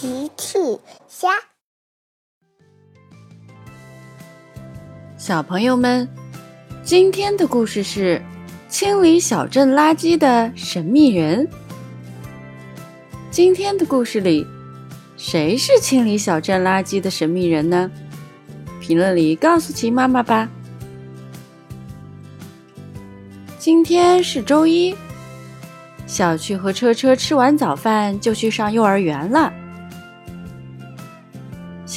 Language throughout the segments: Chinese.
奇趣虾，小朋友们，今天的故事是清理小镇垃圾的神秘人。今天的故事里，谁是清理小镇垃圾的神秘人呢？评论里告诉奇妈妈吧。今天是周一。小趣和车车吃完早饭就去上幼儿园了。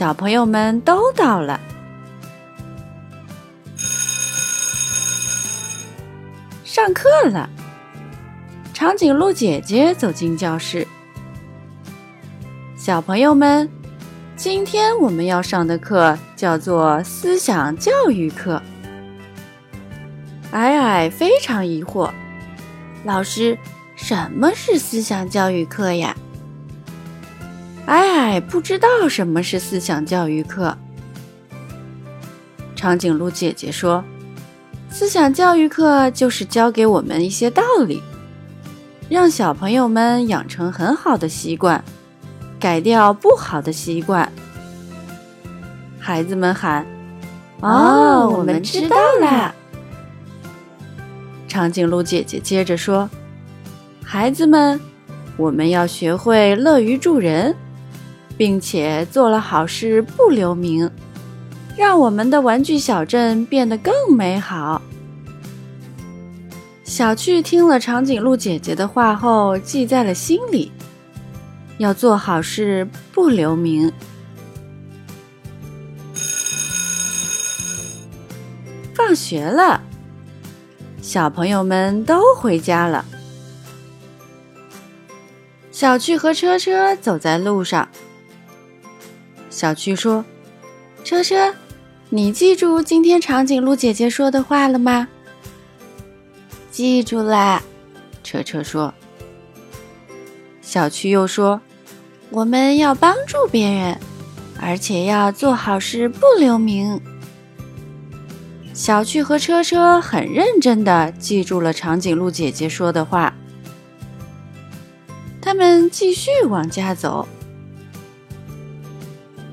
小朋友们都到了，上课了。长颈鹿姐姐走进教室，小朋友们，今天我们要上的课叫做思想教育课。矮矮非常疑惑，老师。什么是思想教育课呀？矮矮不知道什么是思想教育课。长颈鹿姐姐说：“思想教育课就是教给我们一些道理，让小朋友们养成很好的习惯，改掉不好的习惯。”孩子们喊：“哦，我们知道啦！”长颈鹿姐姐接着说。孩子们，我们要学会乐于助人，并且做了好事不留名，让我们的玩具小镇变得更美好。小趣听了长颈鹿姐姐的话后，记在了心里，要做好事不留名。放学了，小朋友们都回家了。小趣和车车走在路上。小趣说：“车车，你记住今天长颈鹿姐姐说的话了吗？”“记住啦。”车车说。小趣又说：“我们要帮助别人，而且要做好事不留名。”小趣和车车很认真的记住了长颈鹿姐姐说的话。他们继续往家走。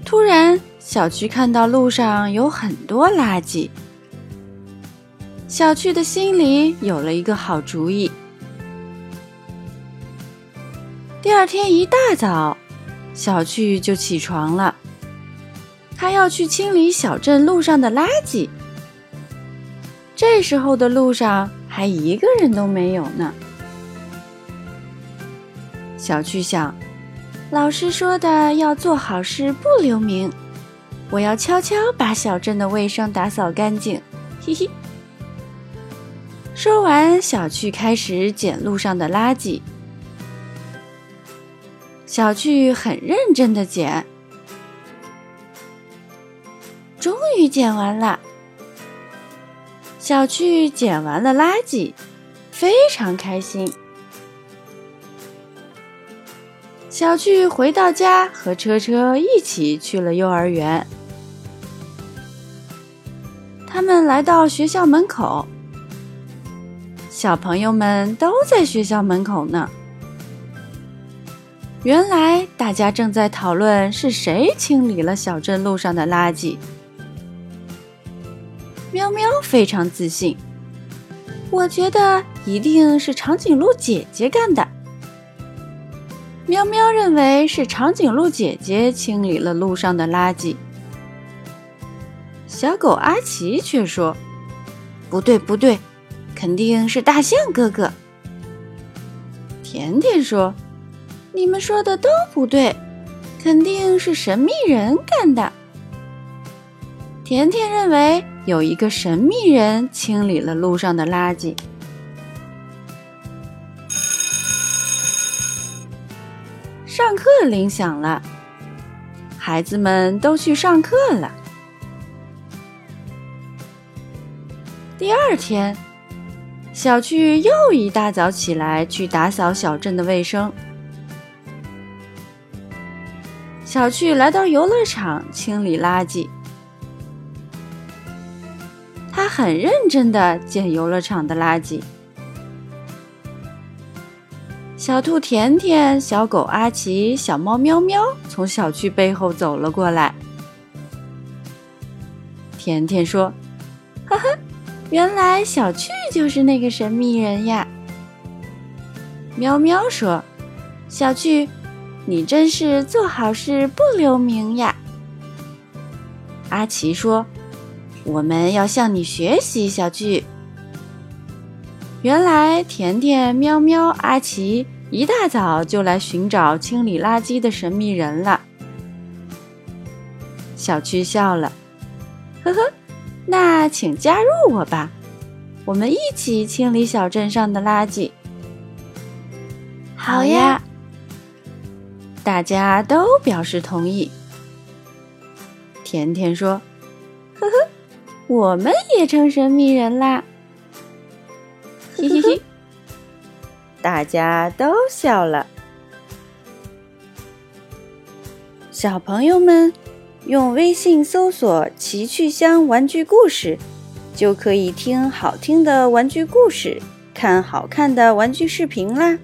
突然，小趣看到路上有很多垃圾。小趣的心里有了一个好主意。第二天一大早，小趣就起床了。他要去清理小镇路上的垃圾。这时候的路上还一个人都没有呢。小趣想，老师说的要做好事不留名，我要悄悄把小镇的卫生打扫干净。嘿嘿。说完，小趣开始捡路上的垃圾。小趣很认真的捡，终于捡完了。小趣捡完了垃圾，非常开心。小趣回到家，和车车一起去了幼儿园。他们来到学校门口，小朋友们都在学校门口呢。原来大家正在讨论是谁清理了小镇路上的垃圾。喵喵非常自信，我觉得一定是长颈鹿姐姐干的。喵喵认为是长颈鹿姐姐清理了路上的垃圾，小狗阿奇却说：“不对，不对，肯定是大象哥哥。”甜甜说：“你们说的都不对，肯定是神秘人干的。”甜甜认为有一个神秘人清理了路上的垃圾。上课铃响了，孩子们都去上课了。第二天，小趣又一大早起来去打扫小镇的卫生。小趣来到游乐场清理垃圾，他很认真的捡游乐场的垃圾。小兔甜甜、小狗阿奇、小猫喵喵从小趣背后走了过来。甜甜说：“呵呵，原来小趣就是那个神秘人呀。”喵喵说：“小趣，你真是做好事不留名呀。”阿奇说：“我们要向你学习，小趣。”原来甜甜、喵喵、阿奇一大早就来寻找清理垃圾的神秘人了。小趣笑了，呵呵，那请加入我吧，我们一起清理小镇上的垃圾。好呀，大家都表示同意。甜甜说：“呵呵，我们也成神秘人啦。”嘻嘻嘻，大家都笑了。小朋友们用微信搜索“奇趣箱玩具故事”，就可以听好听的玩具故事，看好看的玩具视频啦。